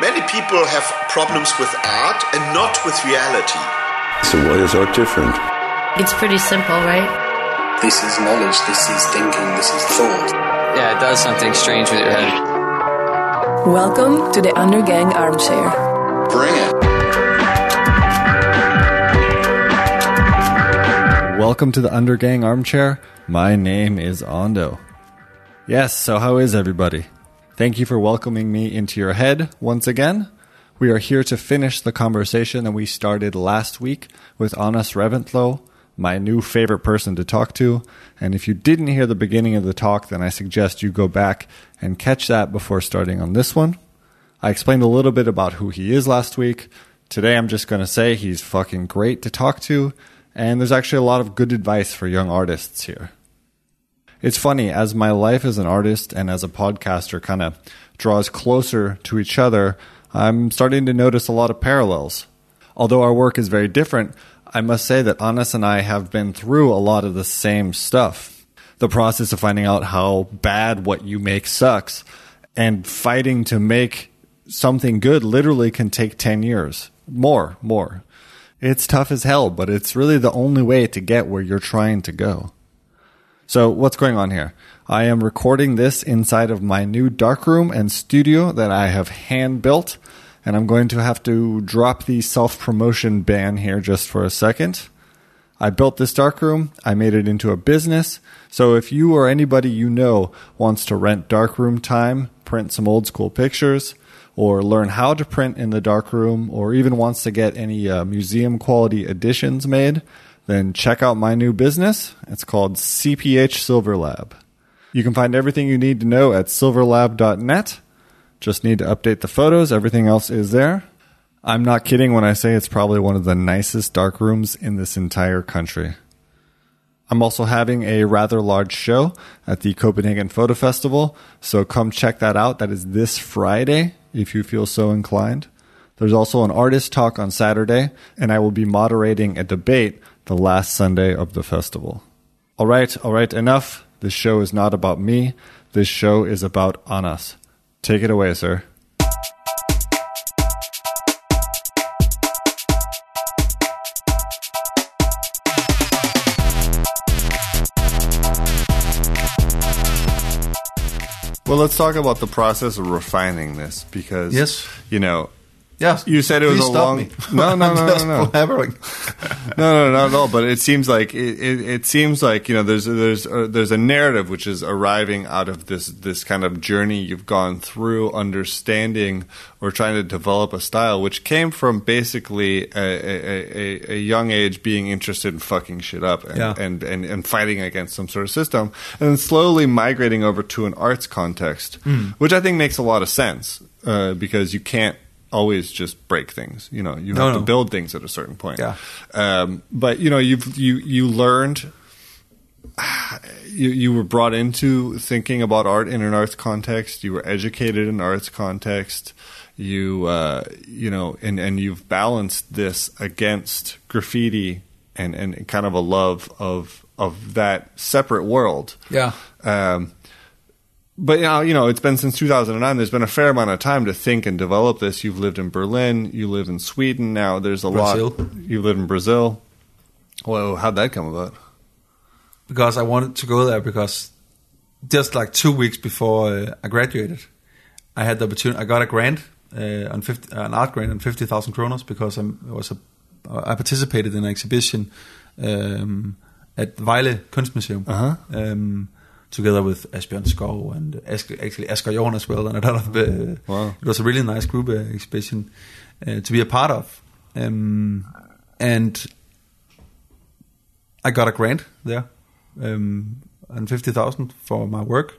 Many people have problems with art and not with reality. So why is art different? It's pretty simple, right? This is knowledge, this is thinking, this is thought. Yeah, it does something strange with your head. Welcome to the Undergang Armchair. Bring it. Welcome to the Undergang Armchair. My name is Ondo. Yes, so how is everybody? Thank you for welcoming me into your head once again. We are here to finish the conversation that we started last week with Anders Reventlov, my new favorite person to talk to. And if you didn't hear the beginning of the talk, then I suggest you go back and catch that before starting on this one. I explained a little bit about who he is last week. Today I'm just going to say he's fucking great to talk to, and there's actually a lot of good advice for young artists here. It's funny, as my life as an artist and as a podcaster kind of draws closer to each other, I'm starting to notice a lot of parallels. Although our work is very different, I must say that Anders and I have been through a lot of the same stuff. The process of finding out how bad what you make sucks and fighting to make something good literally can take 10 years. More, more. It's tough as hell, but it's really the only way to get where you're trying to go. So, what's going on here? I am recording this inside of my new darkroom and studio that I have hand built, and I'm going to have to drop the self promotion ban here just for a second. I built this darkroom, I made it into a business. So, if you or anybody you know wants to rent darkroom time, print some old school pictures, or learn how to print in the darkroom, or even wants to get any uh, museum quality editions made, then check out my new business. It's called CPH Silver Lab. You can find everything you need to know at silverlab.net. Just need to update the photos, everything else is there. I'm not kidding when I say it's probably one of the nicest dark rooms in this entire country. I'm also having a rather large show at the Copenhagen Photo Festival, so come check that out. That is this Friday if you feel so inclined. There's also an artist talk on Saturday, and I will be moderating a debate the last Sunday of the festival. All right, all right, enough. This show is not about me. This show is about Anders. Take it away, sir. Well, let's talk about the process of refining this because, Yes. you know, Yes. you said it was Please a stop long. me. No, no, no, no, no. blabbering. no, no, not at all. But it seems like it, it, it seems like you know there's there's uh, there's a narrative which is arriving out of this this kind of journey you've gone through, understanding or trying to develop a style, which came from basically a, a, a, a young age being interested in fucking shit up and, Yeah. and, and and fighting against some sort of system, and then slowly migrating over to an arts context, which I think makes a lot of sense uh, because you can't always just break things. You know, you No, have no. to build things at a certain point. Yeah. Um, but you know, you've you you learned. You you were brought into thinking about art in an arts context. You were educated in arts context. You uh, you know, and and you've balanced this against graffiti and and kind of a love of of that separate world. Yeah. Um, but now you know it's been since 2009 there's been a fair amount of time to think and develop this you've lived in berlin you live in sweden now there's a Brazil. lot you live in brazil well how'd that come about Because I wanted to go there because just like two weeks before uh, I graduated, I had the opportunity. I got a grant uh, on 50, an art grant on fifty thousand kronos because I'm, I was a, I participated in an exhibition um, at Vejle Kunstmuseum. Uh-huh. Um, together with Asbjørn Skov and Ask, actually Asger Jorn as well, and a lot of uh, Wow. it was a really nice group uh, exhibition uh, to be a part of. Um, and I got a grant there, um, and fifty thousand for my work.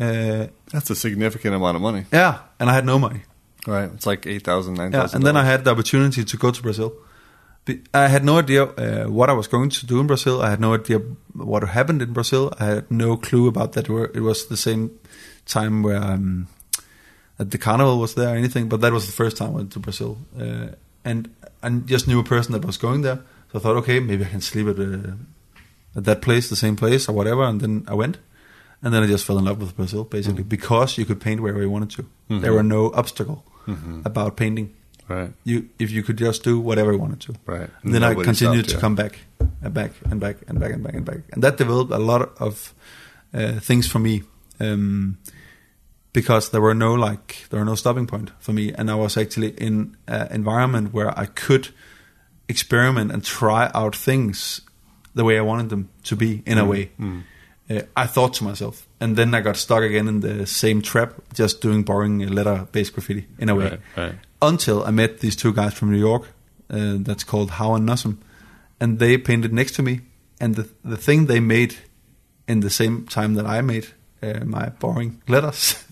Uh, that's a significant amount of money yeah, and I had no money. right it's like 8000 9000 Yeah, and then I had the opportunity to go to Brazil. Be- I had no idea uh, what I was going to do in Brazil. I had no idea what happened in Brazil. I had no clue about that. It was the same time where um, that the carnival was there or anything. But that was the first time I went to Brazil, uh, and I just knew a person that was going there. So I thought, okay, maybe I can sleep at uh, at that place, the same place or whatever. And then I went, and then I just fell in love with Brazil basically because you could paint wherever you wanted to. There were no obstacle about painting. Right. You if you could just do whatever you wanted to. Right. And then I continued stopped to you. come back, and back, and back, and back, and back, and back, and that developed a lot of uh, things for me. Um, because there were no like there were no stopping point for me, and I was actually in an environment where I could experiment and try out things the way I wanted them to be in Mm. a way. Uh, I thought to myself, and then I got stuck again in the same trap, just doing boring letter-based graffiti in a way. Right, right. Until I met these two guys from New York, uh, that's called How and Nosm, and they painted next to me, and the the thing they made in the same time that I made uh, my boring letters,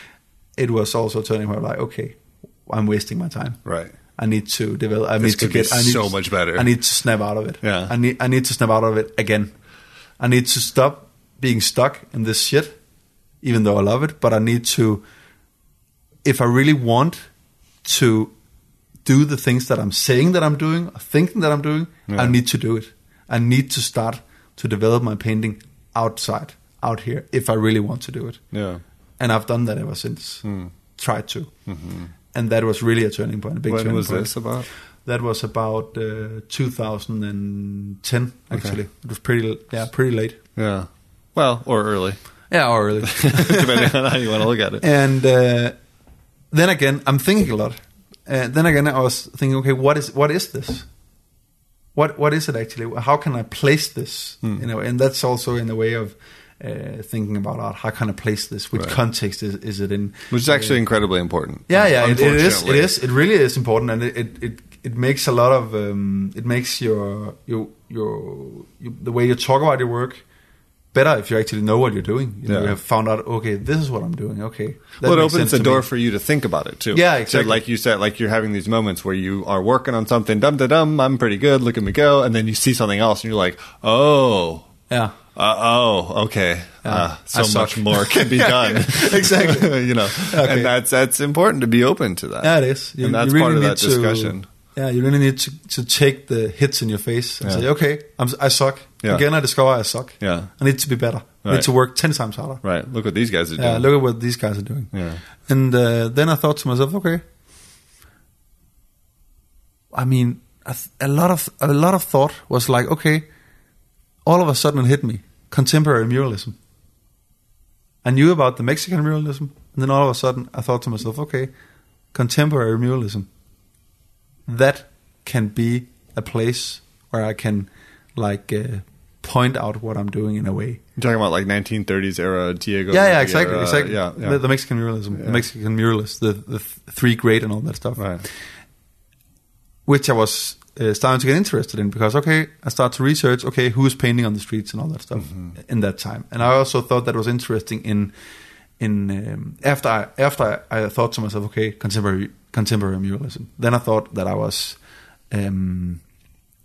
it was also turning point like, okay, I'm wasting my time. Right. I need to develop. I This need to get. I need so to- much better. I need to snap out of it. Yeah. I need. I need to snap out of it again. I need to stop being stuck in this shit, even though I love it. But I need to. If I really want to do the things that I'm saying that I'm doing, or thinking that I'm doing, Yeah. I need to do it. I need to start to develop my painting outside, out here, if I really want to do it Yeah. and I've done that ever since. Tried to, and that was really a turning point. A big. When turning was point. this about? That was about uh, 2010. Actually, it was pretty yeah pretty late. Yeah. Well, or early, Yeah, or early. depending on how you want to look at it. and uh, then again, I'm thinking a lot. And then again, I was thinking, okay, what is what is this? What what is it actually? How can I place this? Hmm. You know, and that's also in the way of uh, thinking about art. How can I place this? Which Right. context is, is it in? Which is actually incredibly important. Yeah, yeah, it, it is. It It really is important, and it it, it, it makes a lot of um, it makes your your your you, the way you talk about your work better if you actually know what you're doing. You, know, Yeah. you have found out. Okay, this is what I'm doing. Okay, that well, it opens the door me. for you to think about it too. Yeah, So exactly. like you said, like you're having these moments where you are working on something, dum da dum, I'm pretty good, look at me go, and then you see something else, and you're like, oh, Yeah. uh, oh, okay, Yeah. uh, so much more can be done. Exactly. you know, Okay. and that's that's important to be open to that. Yeah, it is. and that's part of that discussion. yeah, you really need to, to take the hits in your face and Yeah. say, okay, I'm, I suck. Yeah. Again, I discover I suck. Yeah. I need to be better. I need to work ten times harder. Right. Look what these guys are doing. Yeah, look at what these guys are doing. Yeah. And uh, then I thought to myself, okay. I mean, a, th- a lot of a lot of thought was like, okay. All of a sudden, it hit me: contemporary muralism. I knew about the Mexican muralism, and then all of a sudden, I thought to myself, okay, contemporary muralism. That can be a place where I can, like, uh, point out what I'm doing in a way. You're talking about like 1930s era Diego. Yeah, yeah, exactly, exactly. Yeah, yeah. The, the Mexican muralism, Yeah. the Mexican muralists, the the three great and all that stuff, right. which I was uh, starting to get interested in because okay, I start to research okay who's painting on the streets and all that stuff Mm-hmm. in that time, and I also thought that was interesting in in um, after I after I, I thought to myself okay contemporary contemporary muralism. Then I thought that I was. Um,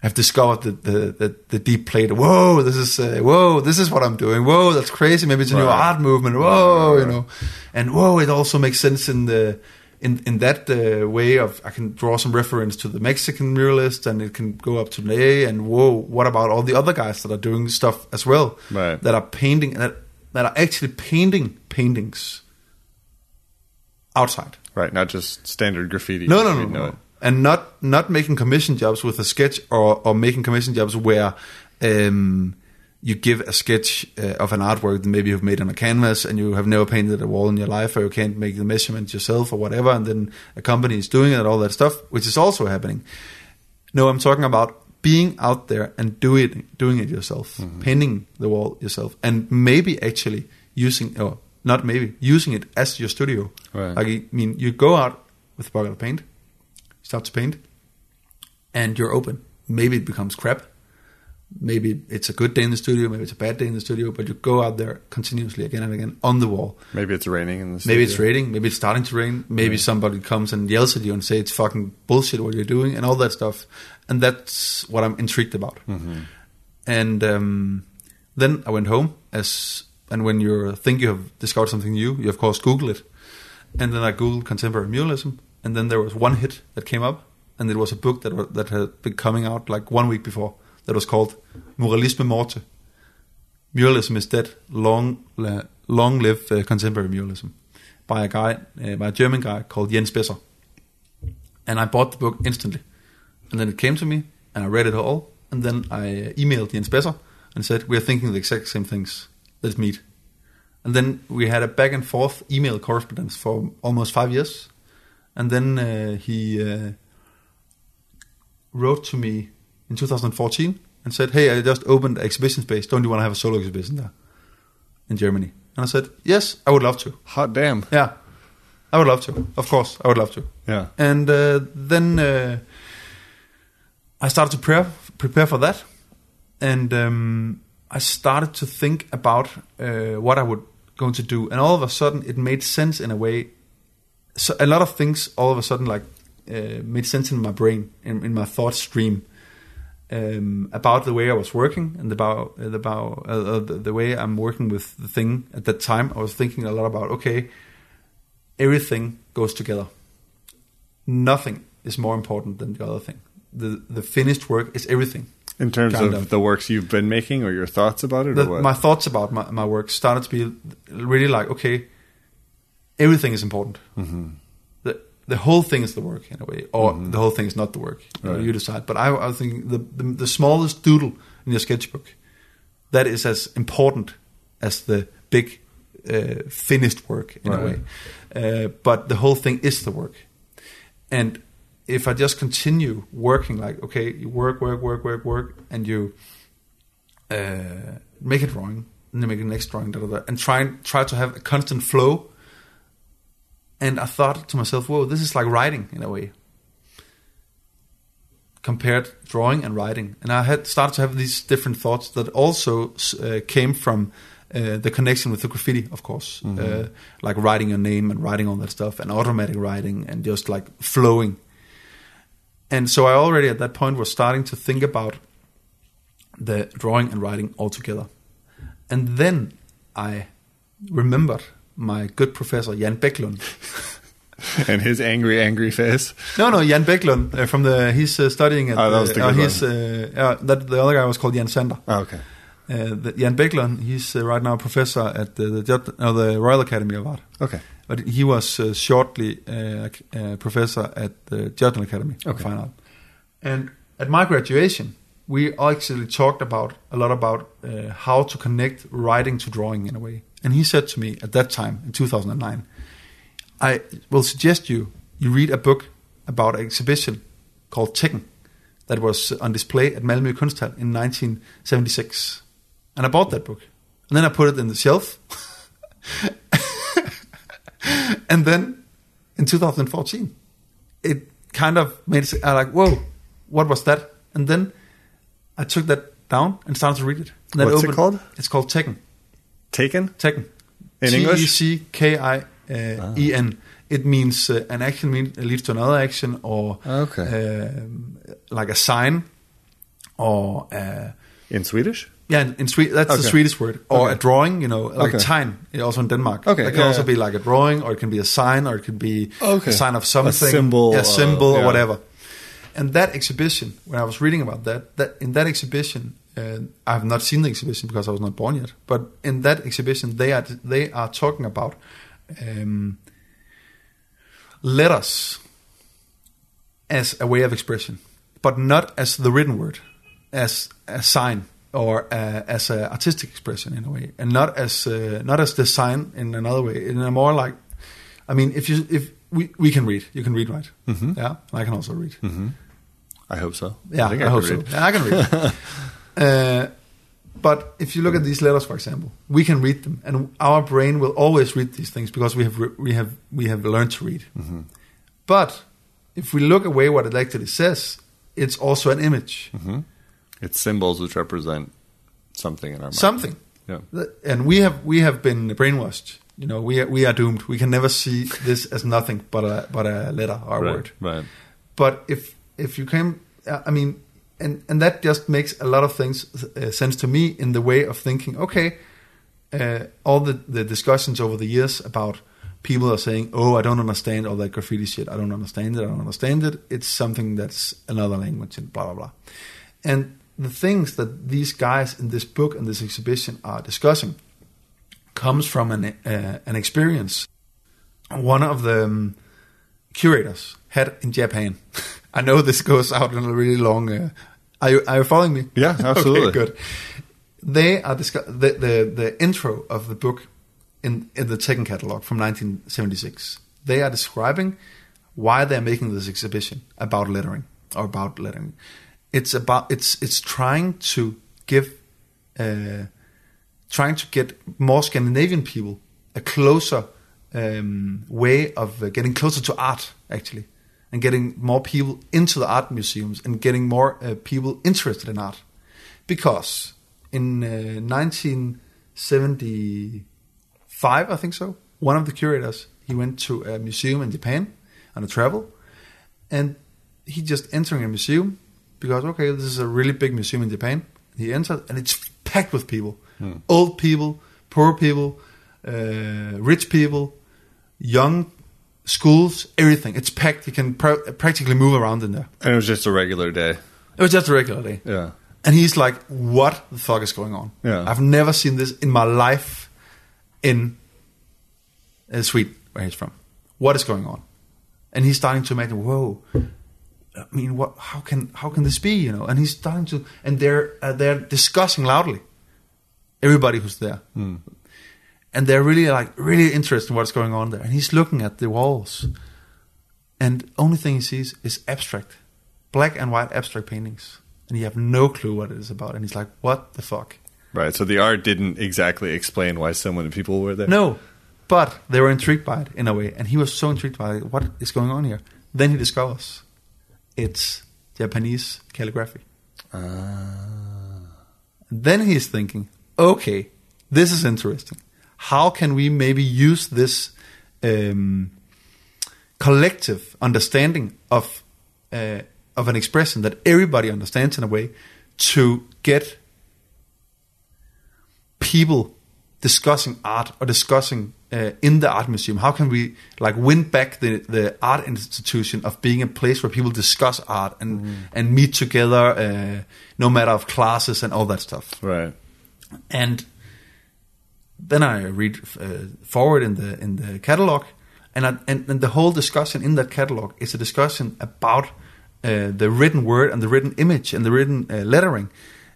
I've discovered the, the, the, the deep plate. Whoa, this is uh, whoa, this is what I'm doing. Whoa, that's crazy. Maybe it's a new art movement. Whoa, you know, and whoa, it also makes sense in the in in that uh, way of I can draw some reference to the Mexican muralist, and it can go up to Ney. And whoa, what about all the other guys that are doing stuff as well? Right. That are painting that that are actually painting paintings outside. Right. Not just standard graffiti. No, no, we no, no. And not not making commission jobs with a sketch or or making commission jobs where um, you give a sketch uh, of an artwork that maybe you've made on a canvas and you have never painted a wall in your life or you can't make the measurements yourself or whatever and then a company is doing it and all that stuff which is also happening. No, I'm talking about being out there and do it, doing it yourself, painting the wall yourself, and maybe actually using, or not maybe using it as your studio. Right. Like, I mean, you go out with a bucket of paint, start to paint, and you're open. Maybe it becomes crap. Maybe it's a good day in the studio. Maybe it's a bad day in the studio. But you go out there continuously again and again on the wall. Maybe it's raining in the Maybe it's raining. Maybe it's starting to rain. Maybe somebody comes and yells at you and say it's fucking bullshit what you're doing and all that stuff. And that's what I'm intrigued about. And um, then I went home as and when you think you have discovered something new, you of course Google it. And then I googled contemporary muralism, and then there was one hit that came up, and it was a book that that had been coming out like one week before that was called Muralisme Morte. Muralism is dead. Long, Long Live uh, Contemporary Muralism by a guy, uh, by a German guy called Jens Besser. And I bought the book instantly. And then it came to me, and I read it all. And then I uh, emailed Jens Besser and said, "We are thinking the exact same things. Let's meet." And then we had a back and forth email correspondence for almost five years. And then uh, he uh, wrote to me in 2014 and said, "Hey, I just opened an exhibition space. Don't you want to have a solo exhibition there in Germany?" And I said, "Yes, I would love to. Hot damn. Yeah, I would love to. Of course, I would love to." Yeah. And uh, then uh, I started to prepare prepare for that, and um, I started to think about uh, what I would going to do, and all of a sudden it made sense in a way. So a lot of things all of a sudden like uh, made sense in my brain, in, in my thought stream. Um, about the way I was working and about uh, about uh, the, the way I'm working with the thing at that time, I was thinking a lot about okay, everything goes together. Nothing is more important than the other thing. The the finished work is everything. In terms of, of. the works you've been making or your thoughts about it, The- or what? my thoughts about my, my work started to be really like okay, everything is important. Mm-hmm. The the whole thing is the work in a way, or the whole thing is not the work. You, know, you decide. But I, I thinking the, the the smallest doodle in your sketchbook that is as important as the big uh, finished work in a way. Uh, but the whole thing is the work, and if I just continue working like okay, you work, work, work, work, work, and you uh, make a drawing, and then make the next drawing, da, da, da, and try try to have a constant flow. And I thought to myself, "Whoa, this is like writing in a way." Compared drawing and writing, and I had started to have these different thoughts that also uh, came from uh, the connection with the graffiti, of course, uh, like writing your name and writing all that stuff, and automatic writing, and just like flowing. And so I already at that point was starting to think about the drawing and writing all together. And then I remembered my good professor Jan Bäcklund. and his angry, angry face. No, no, Jan Bäcklund uh, from the he's uh, studying at Oh, that was the uh, good he's, uh, yeah, that the other guy was called Jan Sander. Oh, okay. Uh, the, Jan Bäcklund, he's uh, right now a professor at the the, uh, the Royal Academy of Art. Okay. But he was uh, shortly uh, a professor at the Jutland Academy of Fine Art. And at my graduation, we actually talked about a lot about uh, how to connect writing to drawing in a way. And he said to me at that time in 2009, I will suggest you you read a book about an exhibition called Tecken that was on display at Malmö Kunsthal in 1976. And I bought that book. And then I put it in the shelf. and then in 2014, it kind of made it I like, whoa, what was that? And then I took that down and started to read it. And What's it called? It's called Tecken. Taken? Taken. In T E English? C K I uh, E N. It means uh, an action mean, leads to another action, or Okay. um, like a sign, or uh, In Swedish? yeah, in, in Sweden that's the Swedish word, or Okay. a drawing. You know, like Okay. tegn. Also in Denmark. Okay, it can yeah, also yeah. be like a drawing, or it can be a sign, or it could be Okay. a sign of something, a symbol, yeah, uh, symbol, or whatever. And that exhibition, when I was reading about that, that in that exhibition, uh, I have not seen the exhibition because I was not born yet. But in that exhibition, they are they are talking about um, letters as a way of expression, but not as the written word, as a sign or uh, as an artistic expression in a way, and not as uh, not as the sign in another way. In a more like, I mean, if you if we, we can read, you can read right, mm-hmm. yeah, I can also read. Mm-hmm. I hope so. Yeah, I, think hope can so. Yeah, I can read. uh, but if you look at these letters, for example, we can read them, and our brain will always read these things because we have re- we have we have learned to read. Mm-hmm. But if we look away what it actually says, it's also an image, It's symbols which represent something in our mind. something. Yeah. And we have we have been brainwashed. You know, we are, we are doomed. We can never see this as nothing but a but a letter or a Right. word. Right. But if if you came, I mean, and and that just makes a lot of things uh, sense to me in the way of thinking. Okay, uh, all the the discussions over the years about people are saying, "Oh, I don't understand all that graffiti shit. I don't understand it. I don't understand it. It's something that's another language and blah blah blah." And the things that these guys in this book and this exhibition are discussing comes from an uh, an experience one of the um, curators had in Japan. I know this goes out in a really long. Uh, are you are you following me? Yeah, absolutely. okay, good. They are discuss- the, the the intro of the book in in the Tecken catalog from 1976. They are describing why they're making this exhibition about lettering or about lettering. It's about it's it's trying to give uh, trying to get more Scandinavian people a closer um, way of uh, getting closer to art, actually, and getting more people into the art museums and getting more uh, people interested in art. Because in uh, 1975, I think so, one of the curators he went to a museum in Japan on a travel, and he just entering a museum because okay, this is a really big museum in Japan. He entered and it's packed with people, old people, poor people, uh, rich people, young schools, everything. It's packed. You can pr- practically move around in there. And it was just a regular day. It was just a regular day. Yeah. And he's like, "What the fuck is going on? Yeah. I've never seen this in my life in uh, Sweden, where he's from. What is going on?" And he's starting to imagine, "Whoa, I mean, what? How can how can this be? You know?" And he's starting to, and they're uh, they're discussing loudly. Everybody who's there, and they're really like really interested in what's going on there. And he's looking at the walls, and only thing he sees is abstract, black and white abstract paintings, and you have no clue what it is about. And he's like, "What the fuck?" Right. So the art didn't exactly explain why so many people were there. No, but they were intrigued by it in a way, and he was so intrigued by it. What is going on here? Then he discovers it's Japanese calligraphy. And then he's thinking, okay, this is interesting. How can we maybe use this um, collective understanding of uh, of an expression that everybody understands in a way to get people discussing art or discussing uh, in the art museum? How can we like win back the, the art institution of being a place where people discuss art and and meet together uh, no matter of classes and all that stuff? Right. and then I read uh, forward in the in the catalog, and, I, and and the whole discussion in that catalog is a discussion about uh, the written word and the written image and the written uh, lettering,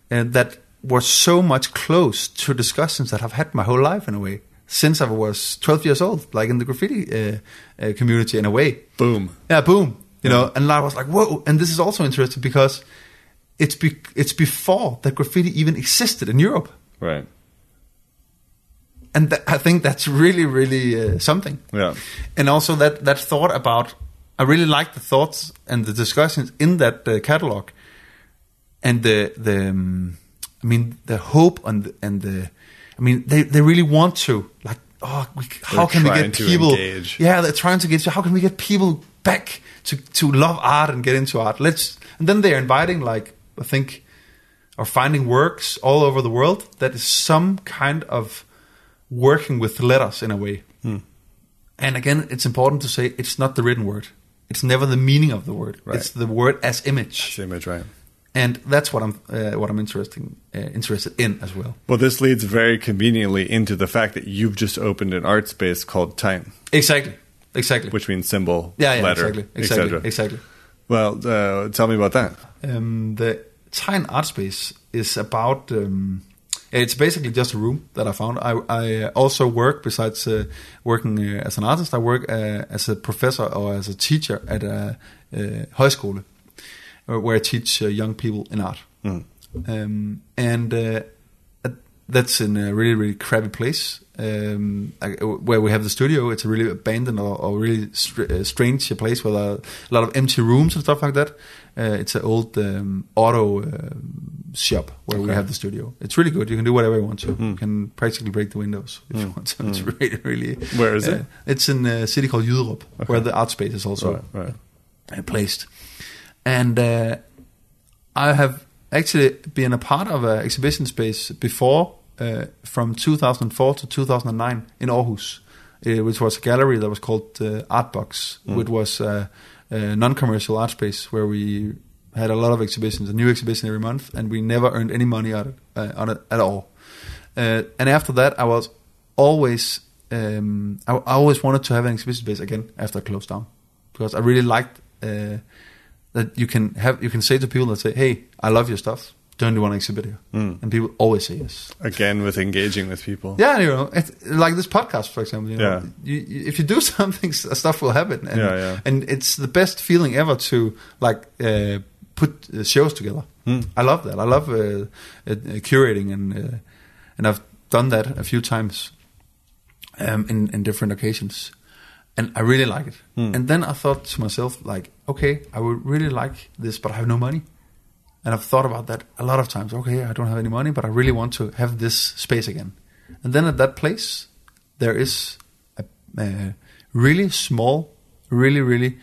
and that was so much close to discussions that I've had my whole life in a way since I was 12 years old, like in the graffiti uh, uh, community in a way. Boom. Yeah, boom. You know, and I was like, whoa. And this is also interesting because it's be- it's before that graffiti even existed in Europe Right. And th- I think that's really, really uh, something. Yeah. And also that that thought about, I really like the thoughts and the discussions in that uh, catalog, and the the, um, I mean the hope and the, and the, I mean they they really want to like, oh, we, how can we get people? engage. Yeah, they're trying to get. How can we get people back to to love art and get into art? Let's. And then they're inviting like I think, or finding works all over the world that is some kind of working with letters in a way. Hmm. And again, it's important to say it's not the written word. It's never the meaning of the word. Right. It's the word as image, Same image, right? and that's what I'm uh, what I'm interesting uh, interested in as well. Well, this leads very conveniently into the fact that you've just opened an art space called Tegn, Exactly, exactly. which means symbol, yeah, yeah, letter, exactly, exactly, exactly. Well, uh, tell me about that. Um, the Tegn Art Space is about. Um, it's basically just a room that I found. I, I also work besides uh, working uh, as an artist. I work uh, as a professor or as a teacher at a, uh højskole, uh, where I teach uh, young people in art. Um, and that's in a really really crappy place um, where we have the studio. It's a really abandoned or, or really str- uh, strange place with a, lot of empty rooms and stuff like that. Uh, it's an old um, auto uh, shop where we have the studio. It's really good. You can do whatever you want to. You can practically break the windows if you want to. It's really really. Where is uh, it? It's in a city called Jyderup, where the art space is also Right, right. uh, placed. And uh, I have actually been a part of an exhibition space before, uh, from 2004 to 2009 in Aarhus, uh, which was a gallery that was called uh, Artbox, which was uh, a non-commercial art space where we had a lot of exhibitions, a new exhibition every month, and we never earned any money on it, uh, on it at all. Uh, and after that, I was always um, I, I always wanted to have an exhibition space again after it closed down because I really liked uh, that you can have you can say to people that say, "Hey, I love your stuff. Don't you want to exhibit here?" And people always say yes. Again, with engaging with people. Yeah, you know, it's like this podcast, for example. You know, Yeah. you, you, if you do something, stuff will happen. And, Yeah, yeah. And it's the best feeling ever to like uh, put uh, shows together. Hmm. I love that. I love uh, uh, curating, and uh, and I've done that a few times um, in in different occasions, and I really like it. Hmm. And then I thought to myself, like, okay, I would really like this, but I have no money. And I've thought about that a lot of times. Okay, I don't have any money, but I really want to have this space again. And then at that place, there is a, a really small, really, really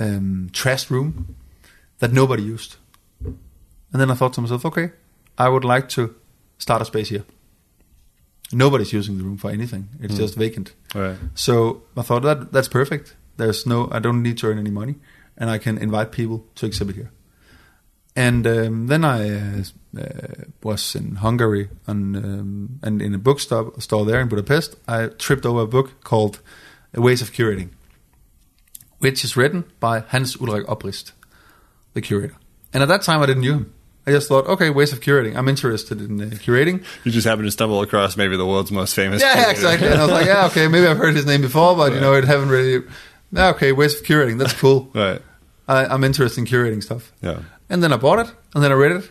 um, trash room that nobody used. And then I thought to myself, okay, I would like to start a space here. Nobody's using the room for anything; it's just vacant. Right. So I thought that that's perfect. There's no, I don't need to earn any money, and I can invite people to exhibit here. And um, then I uh, uh, was in Hungary and um, and in a bookstore store there in Budapest. I tripped over a book called Ways of Curating, which is written by Hans Ulrich Obrist, the curator. And at that time, I didn't know him. I just thought, okay, ways of curating. I'm interested in uh, curating. You just happen to stumble across maybe the world's most famous. Yeah, curator. exactly. And I was like, yeah, okay, maybe I've heard his name before, but you know, it haven't really. Yeah, okay, ways of curating. That's cool. Right. I, I'm interested in curating stuff. Yeah. And then I bought it, and then I read it,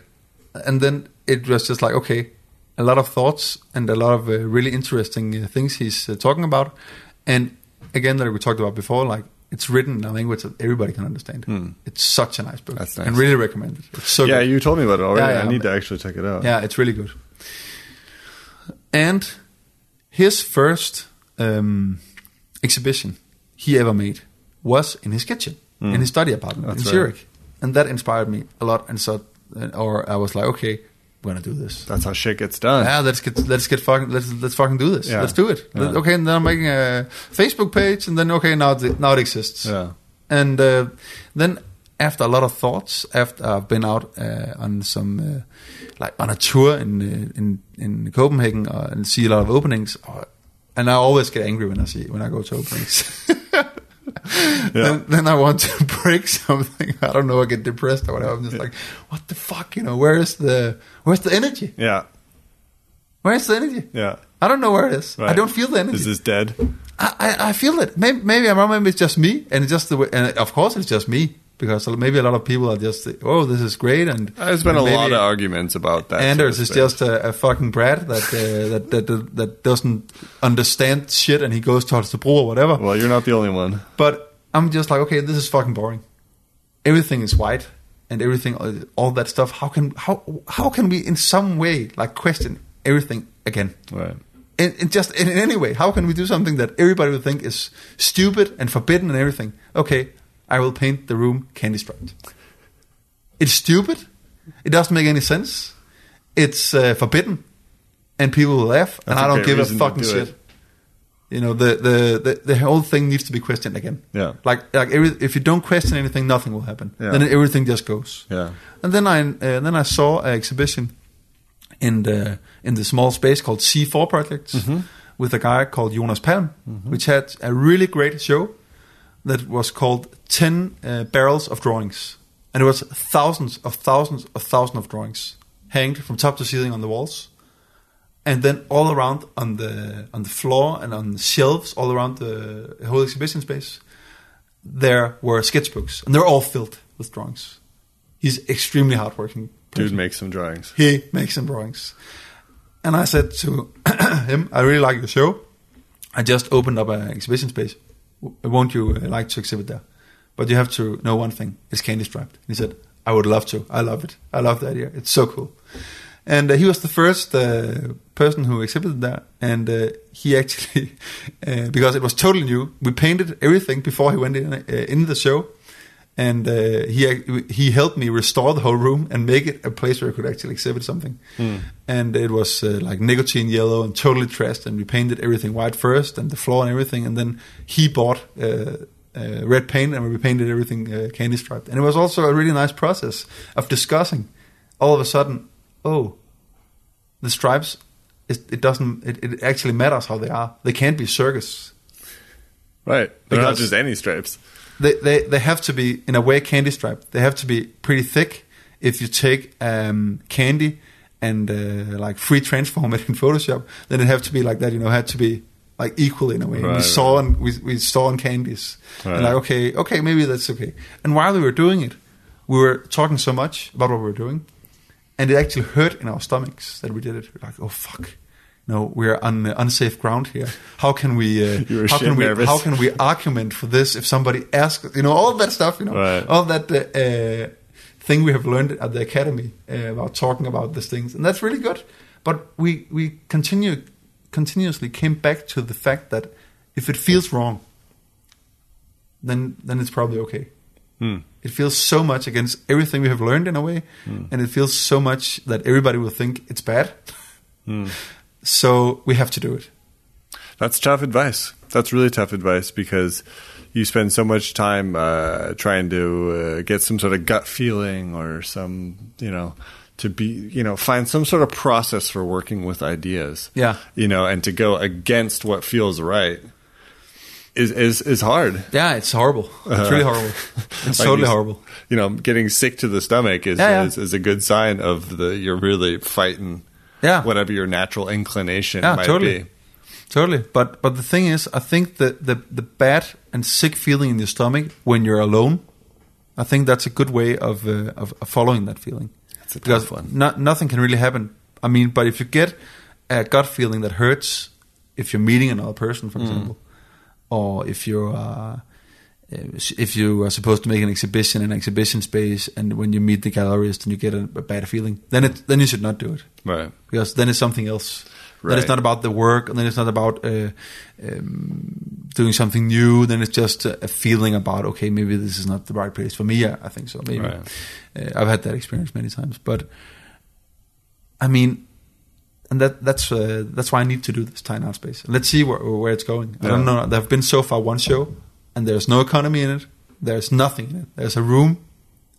and then it was just like, okay, a lot of thoughts and a lot of uh, really interesting uh, things he's uh, talking about. And again, that we talked about before, like it's written in a language that everybody can understand. It's such a nice book. Hmm. That's nice. And really recommend it. It's so yeah, good. you told me about it already. Yeah, yeah, I need to actually check it out. Yeah, it's really good. And his first um, exhibition he ever made was in his kitchen, in his study apartment Hmm. That's in right. Zurich, and that inspired me a lot. And so, or I was like, okay, we're gonna do this. That's how shit gets done. Yeah, let's get let's get fucking let's let's fucking do this. Yeah. Let's do it. Yeah. Okay, and then I'm making a Facebook page, and then okay, now it, now it exists. Yeah. And uh, then after a lot of thoughts, after I've been out uh, on some uh, like on a tour in uh, in in Copenhagen uh, and see a lot of openings, uh, and I always get angry when I see when I go to openings. then, then I want to break something. I don't know. I get depressed or whatever. I'm just like, what the fuck? You know, where is the where's the energy? Yeah. Where's the energy? Yeah. I don't know where it is. I don't feel the energy. Is this dead? I, I, I feel it. Maybe, maybe I'm wrong. Maybe it's just me, and it's just the way. And of course, it's just me because maybe a lot of people are just, oh, this is great, and There's been and a lot of arguments about that. Anders sort is of just a, a fucking brat that, uh, that, that that that doesn't understand shit, and he goes towards the pool or whatever. Well, you're not the only one. But I'm just like, okay, this is fucking boring. Everything is white, and everything, all that stuff. How can how how can we in some way like question everything again? Right. in, in just in, in any way. How can we do something that everybody would think is stupid and forbidden and everything? Okay, I will paint the room candy striped. It's stupid. It doesn't make any sense. It's uh, forbidden, and people will laugh, and I don't give a fucking shit. it. You know, the, the, the, the whole thing needs to be questioned again. Yeah. Like like every, if you don't question anything, nothing will happen. Yeah. Then everything just goes. Yeah. And then I uh, then I saw an exhibition in the in the small space called C4 Projects Mm-hmm. with a guy called Jonas Palm, which had a really great show that was called Ten uh, Barrels of Drawings, and it was thousands of thousands of thousands of drawings hanged from top to ceiling on the walls, and then all around on the on the floor and on the shelves all around the whole exhibition space, there were sketchbooks, and they're all filled with drawings. He's extremely hardworking. Dude makes some drawings. He makes some drawings. And I said to him, I really like your show. I just opened up an exhibition space. Won't you like to exhibit there? But you have to know one thing. It's candy striped. He said, I would love to. I love it. I love the idea. It's so cool. And uh, he was the first uh, person who exhibited there. And uh, he actually, uh, because it was totally new, we painted everything before he went in, uh, in the show and uh, he he helped me restore the whole room and make it a place where I could actually exhibit something. And it was uh, like nicotine yellow and totally trashed, and we painted everything white first, and the floor and everything, and then he bought uh, uh, red paint, and we painted everything uh, candy striped. And it was also a really nice process of discussing. All of a sudden, oh, the stripes it, it doesn't. It, it actually matters how they are. They can't be circus. Right. They're not just any stripes. They, they they have to be in a way candy striped. They have to be pretty thick. If you take um, candy and uh, like free transform it in Photoshop, then it have to be like that. You know, had to be like equal in a way. And we Right, saw on we, we saw on candies, and like okay, okay, maybe that's okay. And while we were doing it, we were talking so much about what we were doing, and it actually hurt in our stomachs that we did it. We're like, oh fuck. No, we're on unsafe ground here. How can we? Uh, how can we? nervous. How can we argument for this if somebody asks? You know, all that stuff. You know, Right. all that uh, thing we have learned at the academy uh, about talking about these things, and that's really good. But we we continue continuously came back to the fact that if it feels wrong, then then it's probably okay. It feels so much against everything we have learned in a way, and it feels so much that everybody will think it's bad. So we have to do it. That's tough advice. That's really tough advice because you spend so much time uh, trying to uh, get some sort of gut feeling or some, you know, to be, you know, find some sort of process for working with ideas. Yeah. You know, and to go against what feels right is is is hard. Yeah, it's horrible. It's really horrible. It's Like totally you horrible. You know, getting sick to the stomach is Yeah, yeah. is, is a good sign of the you're really fighting Yeah. whatever your natural inclination Yeah, might totally. be. Totally. But but the thing is, I think that the the bad and sick feeling in your stomach when you're alone, I think that's a good way of uh, of, of following that feeling. That's a tough because one. no- nothing can really happen. I mean, but if you get a gut feeling that hurts, if you're meeting another person, Mm. for example, or if you're uh, if you are supposed to make an exhibition in an exhibition space, and when you meet the gallerist and you get a, a bad feeling, then it then you should not do it Right. because then it's something else. Right. Then it's not about the work, and then it's not about uh, um, doing something new. Then it's just a, feeling about okay, maybe this is not the right place for me. Yeah, I think so. Maybe Right. uh, I've had that experience many times, but I mean, and that that's uh, that's why I need to do this tiny art space. Let's see where where it's going. I don't know. There have been so far one show, and there's no economy in it. There's nothing in it. There's a room.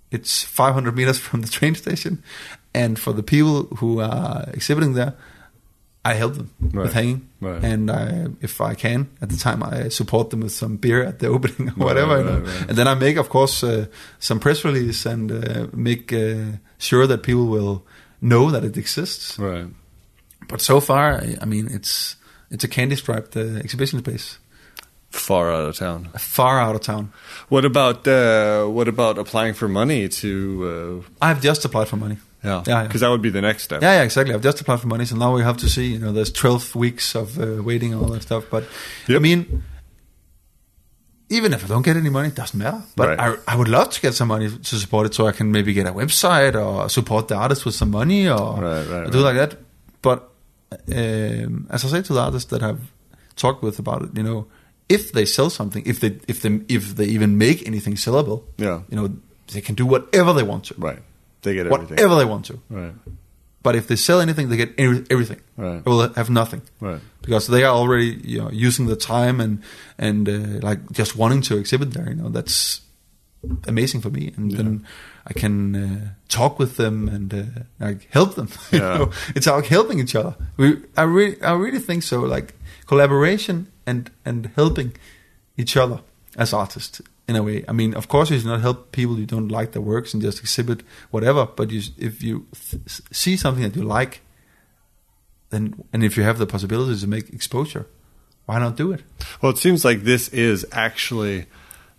It's 500 meters from the train station, and for the people who are exhibiting there, I help them Right. with hanging, Right. and I, if I can, at the time I support them with some beer at the opening or whatever, Right, you know. right, right. and then I make, of course, uh, some press release and uh, make uh, sure that people will know that it exists. Right. But so far, I, I mean, it's it's a candy striped uh, exhibition space, Far out of town. far out of town. What about uh, what about applying for money to? Uh, I've just applied for money. Yeah, Yeah, yeah. because that would be the next step. Yeah, yeah, exactly. I've just applied for money, so now we have to see. You know, there's 12 weeks of uh, waiting and all that stuff. But I mean, even if I don't get any money, it doesn't matter. But Right. I, I would love to get some money to support it, so I can maybe get a website or support the artist with some money or, Right, right, or do like that. But um, as I say to the artists that I've talked with about it, you know, if they sell something, if they if they if they even make anything sellable, Yeah. you know, they can do whatever they want to, Right. They get everything. whatever they want to. Right. But if they sell anything, they get every, everything. Right. They will have nothing. Right. Because they are already you know using the time and and uh, like just wanting to exhibit there. You know that's amazing for me, and then I can uh, talk with them and uh, like help them. you Yeah. know? It's like helping each other. We I really I really think so. Like collaboration and and helping each other as artists in a way. I mean, of course, you should not help people you don't like their works and just exhibit whatever. But you, if you th- see something that you like, then and if you have the possibility to make exposure, why not do it? Well, it seems like this is actually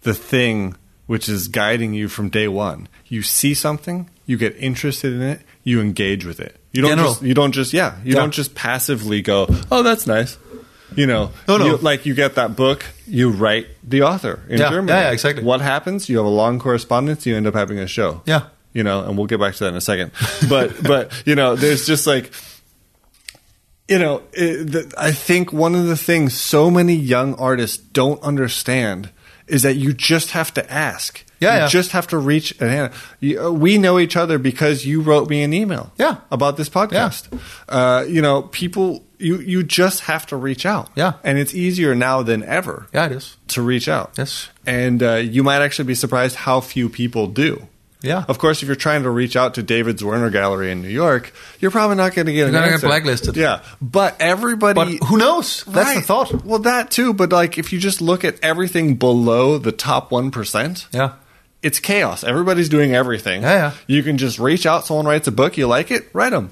the thing which is guiding you from day one. You see something, you get interested in it, you engage with it. You don't General. just you don't just yeah, you Yeah. don't just passively go, "Oh, that's nice." You know, No, no. you- like you get that book, you write the author in Yeah, Germany. yeah, yeah, exactly. What happens? You have a long correspondence, you end up having a show. Yeah. You know, and we'll get back to that in a second. But but you know, there's just like you know, it, the, I think one of the things so many young artists don't understand is that you just have to ask. Yeah, you yeah. just have to reach a hand. You, uh, we know each other because you wrote me an email. Yeah. about this podcast. Uh, you know, people. You you just have to reach out. Yeah. and it's easier now than ever Yeah, it is. to reach out. Yes. and uh, you might actually be surprised how few people do. Yeah. Of course, if you're trying to reach out to David Zwirner Gallery in New York, you're probably not going to get You're an gonna get blacklisted. Yeah, but everybody. But who knows? That's the thought. Well, that too. But like, if you just look at everything below the top one percent, Yeah. It's chaos. Everybody's doing everything. Yeah, yeah. You can just reach out. Someone writes a book. You like it? Write them.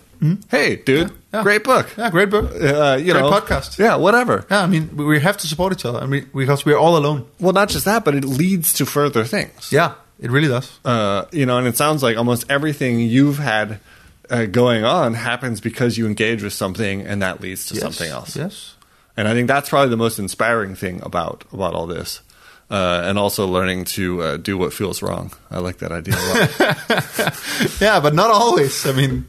Hey, dude, Mm-hmm. Yeah. great book. Yeah, great book. Uh, you Great know, podcast. Yeah, whatever. Yeah, I mean, we we have to support each other. I mean, because we're all alone. Well, not just that, but it leads to further things. Yeah, it really does. Uh, you know, and it sounds like almost everything you've had uh, going on happens because you engage with something, and that leads to Yes, something else. Yes. And I think that's probably the most inspiring thing about about all this. Uh, and also learning to uh, do what feels wrong. I like that idea a lot. Yeah, but not always. I mean,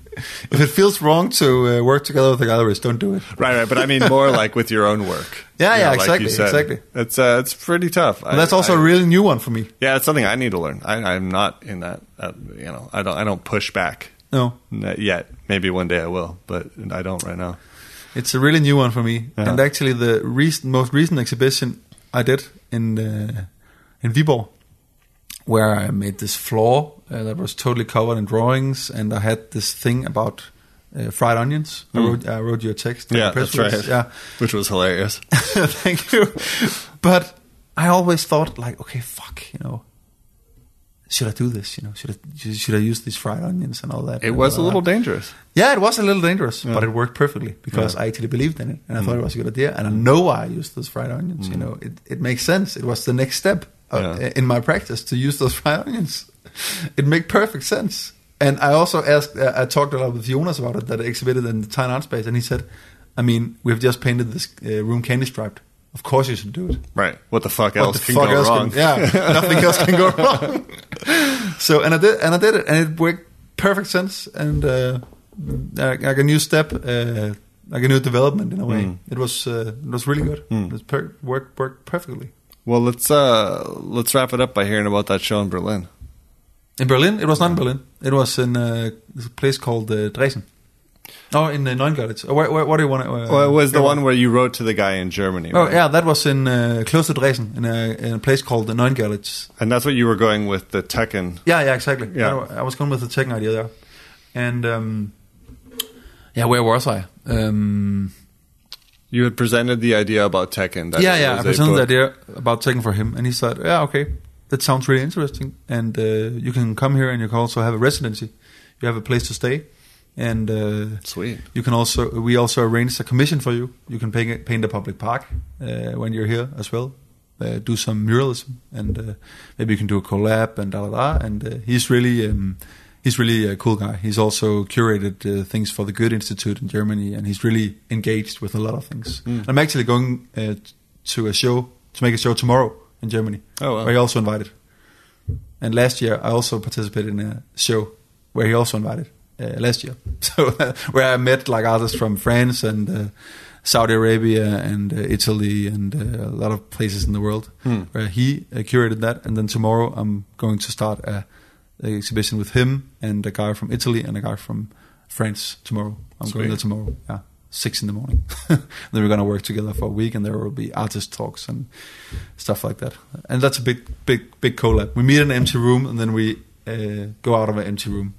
if it feels wrong to uh, work together with the galleries, don't do it. right, right. But I mean more like with your own work. Yeah, You yeah, like exactly, said. exactly. It's uh, it's pretty tough. And that's also I, a really new one for me. yeah. It's something I need to learn. I, I'm not in that. Uh, you know, I don't. I don't push back No, Not yet. Maybe one day I will, but I don't right now. it's a really new one for me. Yeah. And actually, the recent, most recent exhibition I did in uh, in Viborg, where I made this floor uh, that was totally covered in drawings, and I had this thing about uh, fried onions. I wrote, I wrote you a text. Yeah, that's right. Yeah, which was hilarious. Thank you. But I always thought like, okay, fuck, you know, should I do this? You know, should I should I use these fried onions and all that? It was a little blah. dangerous. Yeah, it was a little dangerous, Yeah. but it worked perfectly because Yeah. I actually believed in it and I thought it was a good idea, and I know why I used those fried onions. You know, it it makes sense. It was the next step uh, Yeah. in my practice to use those fried onions. It made perfect sense. And I also asked, uh, I talked a lot with Jonas about it that I exhibited in the Tine Art Space, and he said, I mean, we've just painted this uh, room candy striped. Of course you should do it. Right. What the fuck What else the can fuck go else wrong? Can, yeah, nothing else can go wrong. so and I did, and I did it, and it worked perfect sense, and uh, like, a new step, uh, like a new development in a way. Mm. It was uh, it was really good. Mm. It per- worked worked perfectly. Well, let's uh let's wrap it up by hearing about that show in Berlin. In Berlin, it was not in Berlin. It was in uh, a place called uh, Dresden. Oh, in uh, Neugalitz. Uh, where, where, what do you want? Uh, well, it was the one where you wrote to the guy in Germany. Oh right? yeah, that was in uh, close to Dresden, in a, in a place called uh, Neugalitz. And that's what you were going with the Tecken. Yeah, yeah, exactly. Yeah. I, I was going with the techno idea there, and um, yeah, where was I? Um, You had presented the idea about Tecken. That yeah, yeah, I presented the idea about Tecken for him, and he said, "Yeah, okay, that sounds really interesting, and uh, you can come here, and you can also have a residency. You have a place to stay, and uh, Sweet. you can also we also arranged a commission for you. You can paint paint a public park uh, when you're here as well. Uh, do some muralism, and uh, maybe you can do a collab and da da da. And uh, he's really um, he's really a cool guy. He's also curated uh, things for the Goethe Institute in Germany, and he's really engaged with a lot of things. I'm actually going uh, to a show to make a show tomorrow in Germany. Oh, wow. where he also invited. And last year, I also participated in a show where he also invited last year. So where I met like artists from France and uh, Saudi Arabia and uh, Italy and uh, a lot of places in the world. Hmm. Where he uh, curated that, and then tomorrow I'm going to start a, a exhibition with him and a guy from Italy and a guy from France tomorrow. I'm Sweet. going there tomorrow. Yeah. Six in the morning. then we're gonna work together for a week, and there will be artist talks and stuff like that. And that's a big, big, big collab. We meet in an empty room, and then we uh, go out of an empty room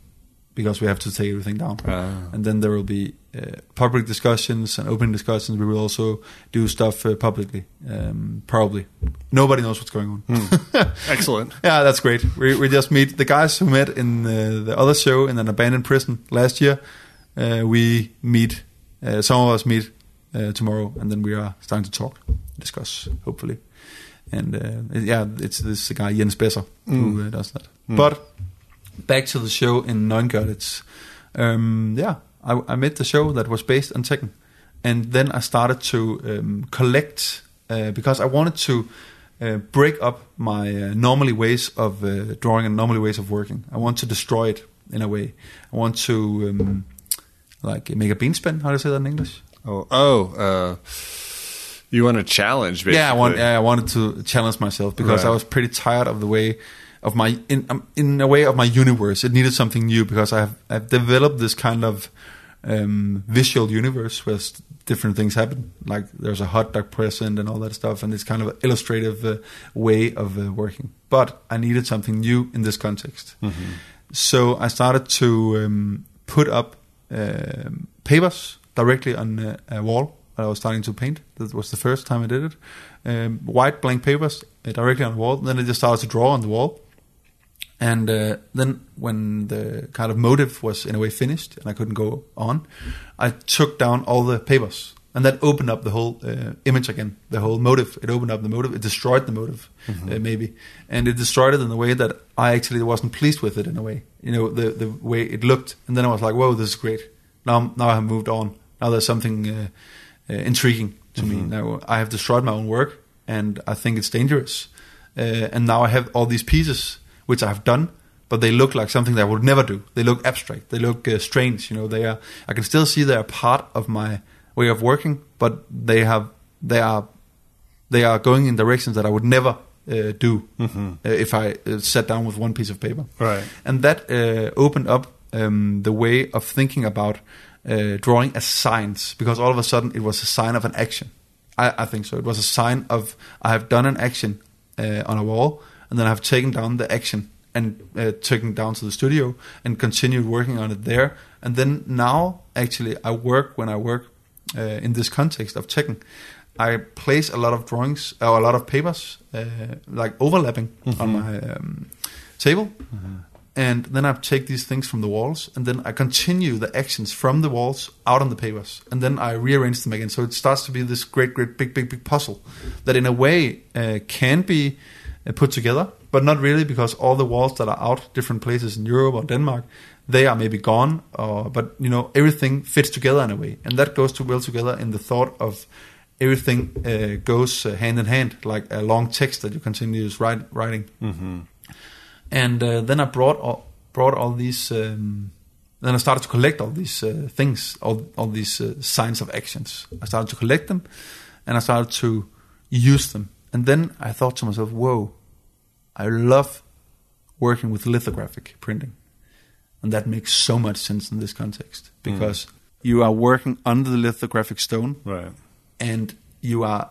because we have to take everything down. Ah. And then there will be uh, public discussions and open discussions. We will also do stuff uh, publicly, um, probably. Nobody knows what's going on. Excellent. Yeah, that's great. We, we just meet the guys who met in uh, the other show in an abandoned prison last year. Uh, we meet, uh, some of us meet uh, tomorrow, and then we are starting to talk, discuss, hopefully. And uh, yeah, it's this guy Jens Besser who uh, does that. But back to the show in Neugalitz. Um, yeah, I, I made the show that was based on Tecken, and then I started to um, collect uh, because I wanted to uh, break up my uh, normally ways of uh, drawing and normally ways of working. I want to destroy it in a way. I want to um, like make a bean spin. How do you say that in English? Oh, oh, uh, you want a challenge, basically. Yeah, I want. Yeah, I wanted to challenge myself because I was pretty tired of the way of my in um, in a way of my universe. It needed something new because I've I've developed this kind of um, visual universe where different things happen. Like there's a hot dog present and all that stuff, and it's kind of an illustrative uh, way of uh, working. But I needed something new in this context. so I started to um, put up um, papers directly on a, a wall that I was starting to paint. That was the first time I did it. Um, white blank papers uh, directly on the wall. And Then I just started to draw on the wall. And uh, then, when the kind of motive was in a way finished and I couldn't go on, I took down all the papers, and that opened up the whole uh, image again, the whole motive. It opened up the motive. It destroyed the motive, uh, maybe, and it destroyed it in a way that I actually wasn't pleased with it. In a way, you know, the the way it looked, and then I was like, "Whoa, this is great." Now, now I have moved on. Now there's something uh, uh, intriguing to me. Now I have destroyed my own work, and I think it's dangerous. Uh, and now I have all these pieces which I have done, but they look like something that I would never do. They look abstract. They look uh, strange. You know, they are. I can still see they are part of my way of working, but they have they are they are going in directions that I would never uh, do uh, if I uh, sat down with one piece of paper. Right. And that uh, opened up um, the way of thinking about uh, drawing as signs, because all of a sudden it was a sign of an action. I, I think so. It was a sign of I have done an action uh, on a wall, and then I've taken down the action and uh, taken down to the studio and continued working on it there. And then now, actually, I work when I work uh, in this context of checking. I place a lot of drawings or a lot of papers, uh, like overlapping on my um, table, and then I take these things from the walls, and then I continue the actions from the walls out on the papers, and then I rearrange them again. So it starts to be this great, great, big, big, big puzzle that, in a way, uh, can be uh, put together, but not really because all the walls that are out different places in Europe or Denmark, they are maybe gone, or but you know everything fits together in a way, and that goes too well together in the thought of everything uh, goes uh, hand in hand, like a long text that you continue write, writing. And uh, then I brought all, brought all these. Um, then I started to collect all these uh, things, all all these uh, signs of actions. I started to collect them, and I started to use them. And then I thought to myself, "Whoa, I love working with lithographic printing, and that makes so much sense in this context because hmm. you are working under the lithographic stone, Right. and you are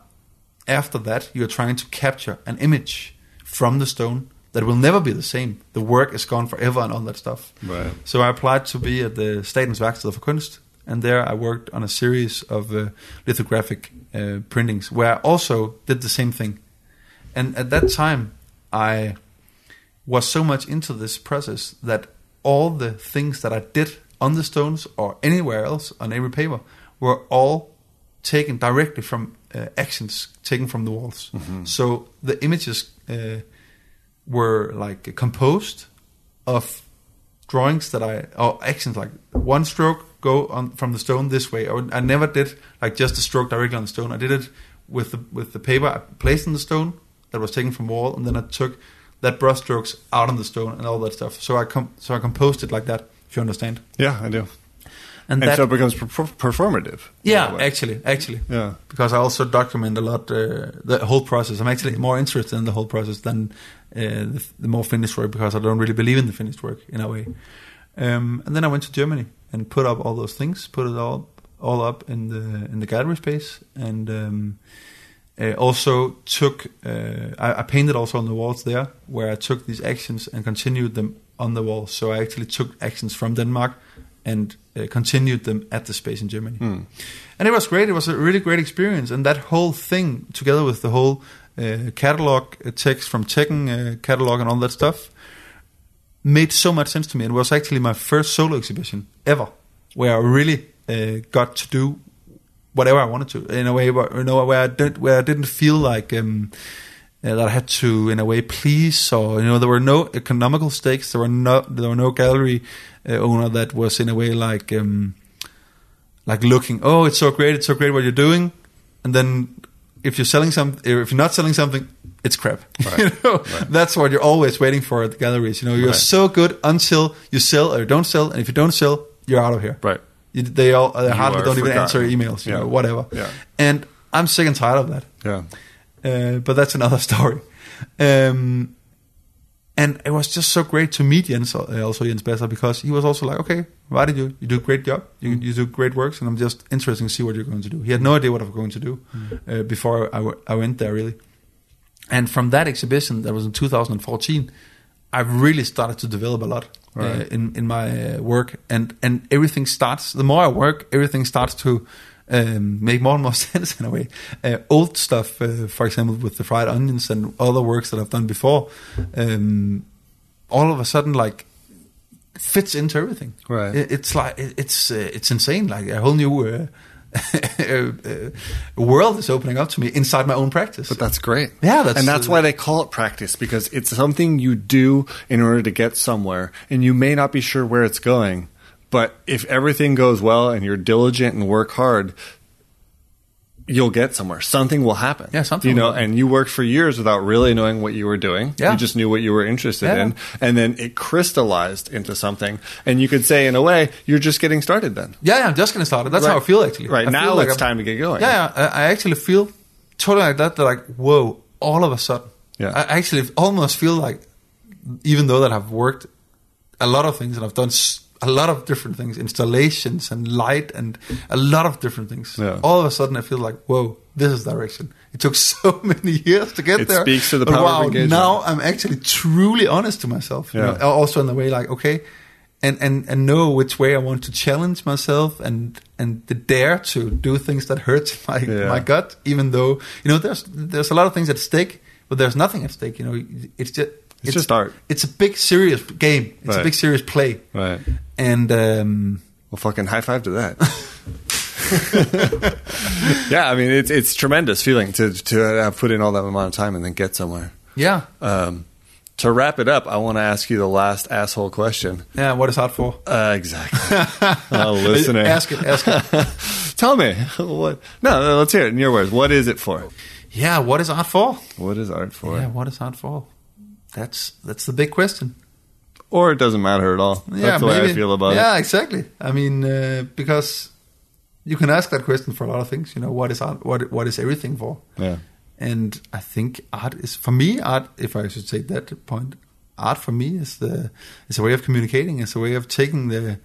after that you are trying to capture an image from the stone that will never be the same. The work is gone forever and all that stuff. Right. So I applied to be at the Statens Værksted for Kunst, and there I worked on a series of uh, lithographic uh, printings where I also did the same thing. And at that time, I was so much into this process that all the things that I did on the stones or anywhere else on every paper were all taken directly from uh, actions taken from the walls. So the images uh, were like composed of drawings that I or actions like one stroke go on from the stone this way. I, would- I never did like just a stroke directly on the stone. I did it with the with the paper I placed in the stone that was taken from wall, and then I took that brush strokes out on the stone and all that stuff. So I com- so I composed it like that. If you understand. Yeah, I do. And, And that so it becomes per- performative. yeah, actually, actually. Yeah. Because I also document a lot uh, the whole process. I'm actually more interested in the whole process than uh, the, the more finished work because I don't really believe in the finished work in a way. Um, and then I went to Germany and put up all those things, put it all all up in the in the gallery space, and um, also took uh, I, I painted also on the walls there where I took these actions and continued them on the walls. So I actually took actions from Denmark and uh, continued them at the space in Germany. And it was great. It was a really great experience. And that whole thing, together with the whole uh, catalog uh, text from Tecken uh, catalog and all that stuff, made so much sense to me. It was actually my first solo exhibition ever, where I really uh, got to do whatever I wanted to in a way where you know where I did where I didn't feel like um, uh, that I had to in a way please or you know there were no economical stakes. There were no there were no gallery uh, owner that was in a way like um, like looking. Oh, it's so great! It's so great what you're doing, and then if you're selling some, if you're not selling something, it's crap. you know, that's what you're always waiting for at the galleries. You know, you're Right. so good until you sell or don't sell, and if you don't sell, you're out of here. Right. You, they all they hardly don't even answer emails. You Yeah. know, whatever. Yeah. And I'm sick and tired of that. Yeah. Uh, but that's another story. Um, and it was just so great to meet Jens, uh, also Jens Besser, because he was also like, okay, why did you? You do a great job. You, you do great works, and I'm just interested to see what you're going to do. He had no idea what I was going to do uh, before I, w- I went there, really. And from that exhibition, that was in 2014, I've really started to develop a lot uh, in in my uh, work, and and everything starts. The more I work, everything starts to um, make more and more sense in a way. Uh, old stuff, uh, for example, with the fried onions and other works that I've done before, um, all of a sudden like fits into everything. Right. It- it's like it- it's uh, it's insane. Like a whole new. World is opening up to me inside my own practice. But that's great. Yeah, that's- and that's uh, why they call it practice because it's something you do in order to get somewhere, and you may not be sure where it's going. But if everything goes well and you're diligent and work hard, you'll get somewhere. Something will happen. Yeah, something You know, happen. and you worked for years without really knowing what you were doing. Yeah. You just knew what you were interested Yeah. in, and then it crystallized into something. And you could say, in a way, you're just getting started. Then. Yeah, yeah, I'm just getting started. That's Right. how I feel actually. Right I now, like it's I'm- time to get going. Yeah, yeah, I, actually feel totally like that. That like, whoa, all of a sudden. Yeah. I actually almost feel like, even though that I've worked a lot of things and I've done a lot of different things, installations and light and a lot of different things. Yeah. All of a sudden, I feel like, whoa, this is direction. It took so many years to get It there. speaks to the power of wow, engagement. Now I'm actually truly honest to myself. you Yeah. know, also in the way like, okay, and, and, and know which way I want to challenge myself and and the dare to do things that hurt my Yeah. my gut, even though you know there's there's a lot of things at stake, but there's nothing at stake. You know, it's just It's just art. It's a big serious game. It's Right. a big serious play. Right. And um, Well, fucking high five to that. yeah, I mean it's it's tremendous feeling to to have put in all that amount of time and then get somewhere. yeah, Um, to wrap it up, I want to ask you the last asshole question. yeah. What is art for? Uh, exactly. oh, listening. Ask it. Ask it. Tell me what? No, no, let's hear it in your words. What is it for? yeah. What is art for? What is art for? Yeah. What is art for? That's that's the big question. Or it doesn't matter at all. That's yeah, the way. I feel about yeah, it. Yeah, exactly. I mean, uh, because you can ask that question for a lot of things. You know, what is art? What what is everything for? Yeah. And I think art is for me. Art, if I should say that point, art for me is the is a way of communicating. It's a way of taking the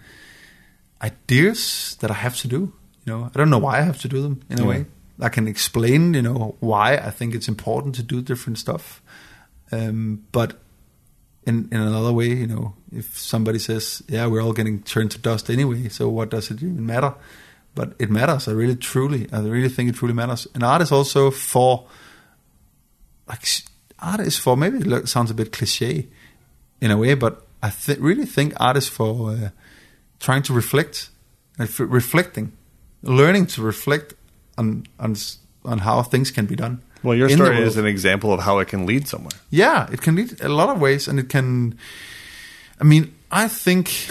ideas that I have to do. You know, I don't know why I have to do them in a Yeah. way. I can explain, you know, why I think it's important to do different stuff. Um, but in in another way, you know, if somebody says, "Yeah, we're all getting turned to dust anyway, so what does it even matter?" But it matters. I really, truly, I really think it truly matters. And art is also for, like, art is for. Maybe it sounds a bit cliche, in a way, but I th- really think art is for uh, trying to reflect, reflecting, learning to reflect on on on how things can be done. Well, your story is an example of how it can lead somewhere. Yeah, it can lead a lot of ways, and it can. I mean, I think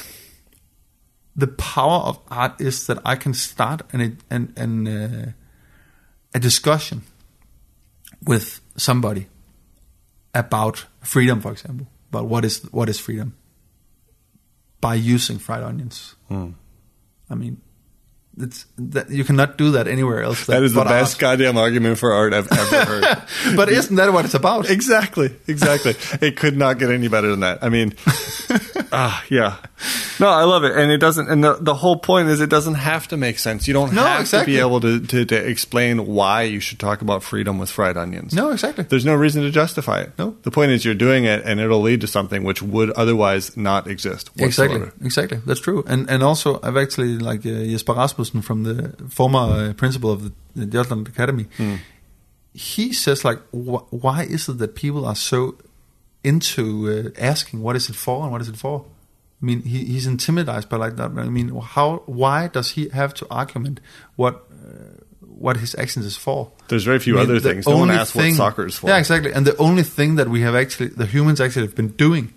the power of art is that I can start an an, an uh, a discussion with somebody about freedom, for example, about what is what is freedom by using fried onions. Hmm. I mean, it's that you cannot do that anywhere else. That is the but art. best goddamn argument for art I've ever heard. but isn't that what it's about? Exactly, exactly. it could not get any better than that. I mean, ah, yeah. No, I love it, and it doesn't. And the the whole point is, it doesn't have to make sense. You don't No, have exactly. to be able to, to to explain why you should talk about freedom with fried onions. No, exactly. There's no reason to justify it. No. The point is, you're doing it, and it'll lead to something which would otherwise not exist. Exactly, whatsoever. exactly. That's true. And and also, I've actually like uh, Jesper Rasmussen from the former uh, principal of the, the Jutland Academy. He says like, wh- why is it that people are so into uh, asking what is it for and what is it for? I mean, he, he's intimidated by like that. I mean, how? Why does he have to argument what uh, what his actions is for? There's very few I mean, other things. No one only asks what soccer is for. Yeah, exactly. And the only thing that we have actually, the humans actually have been doing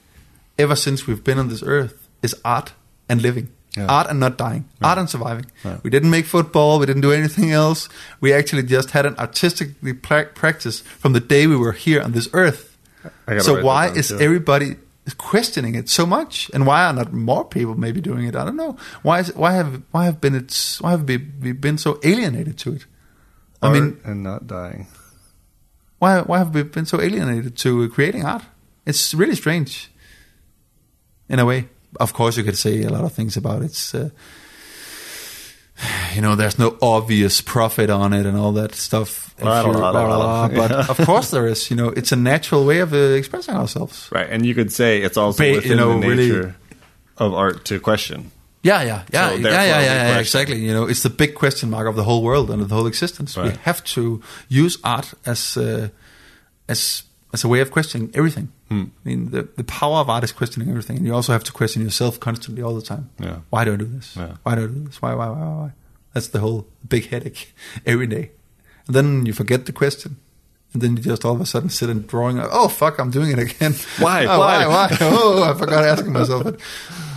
ever since we've been on this earth is art and living. Yeah. Art and not dying. Art and surviving. Yeah. We didn't make football. We didn't do anything else. We actually just had an artistically pra- practice from the day we were here on this earth. So why down, is too. everybody questioning it so much? And why are not more people maybe doing it? I don't know. Why is why have why have been it's why have we, we been so alienated to it? I Art mean, and not dying. why why have we been so alienated to creating art? It's really strange, in a way. Of course, you could say a lot of things about its uh, you know, there's no obvious profit on it and all that stuff. If La, la, you're- la, la, la. But of course there is. You know, it's a natural way of uh, expressing ourselves. Right, and you could say it's also Ba- you within know, the really- nature of art to question. Yeah, yeah, yeah, So yeah, yeah, yeah, yeah, exactly. You know, it's the big question mark of the whole world and of the whole existence. We have to use art as uh, as as a way of questioning everything. Hmm. I mean, the the power of art is questioning everything, and you also have to question yourself constantly all the time. Yeah. Why do I do this? Yeah. Why do I do this? Why, why, why, why? That's the whole big headache every day. And then you forget the question. And then you just all of a sudden sit and drawing. Oh fuck! I'm doing it again. Why? Oh, Why? why? Why? Oh, I forgot asking myself it.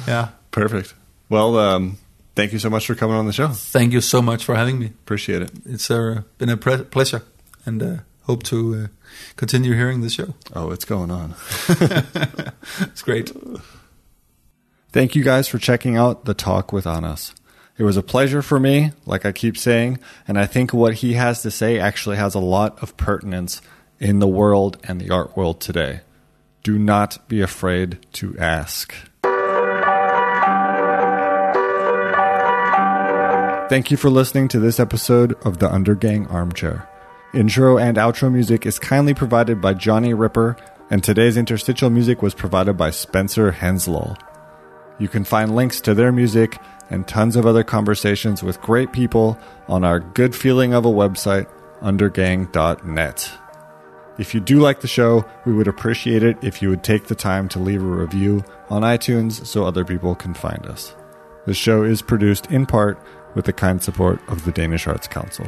Yeah. Perfect. Well, um, thank you so much for coming on the show. Thank you so much for having me. Appreciate it. It's uh, been a pleasure, and uh, hope to uh, continue hearing the show. Oh, it's going on. It's great. Thank you guys for checking out the talk with Anders. It was a pleasure for me, like I keep saying, and I think what he has to say actually has a lot of pertinence in the world and the art world today. Do not be afraid to ask. Thank you for listening to this episode of the Undergang Armchair. Intro and outro music is kindly provided by Johnny Ripper, and today's interstitial music was provided by Spencer Henslow. You can find links to their music and tons of other conversations with great people on our good feeling of a website, undergang.net. If you do like the show, we would appreciate it if you would take the time to leave a review on iTunes so other people can find us. The show is produced in part with the kind support of the Danish Arts Council.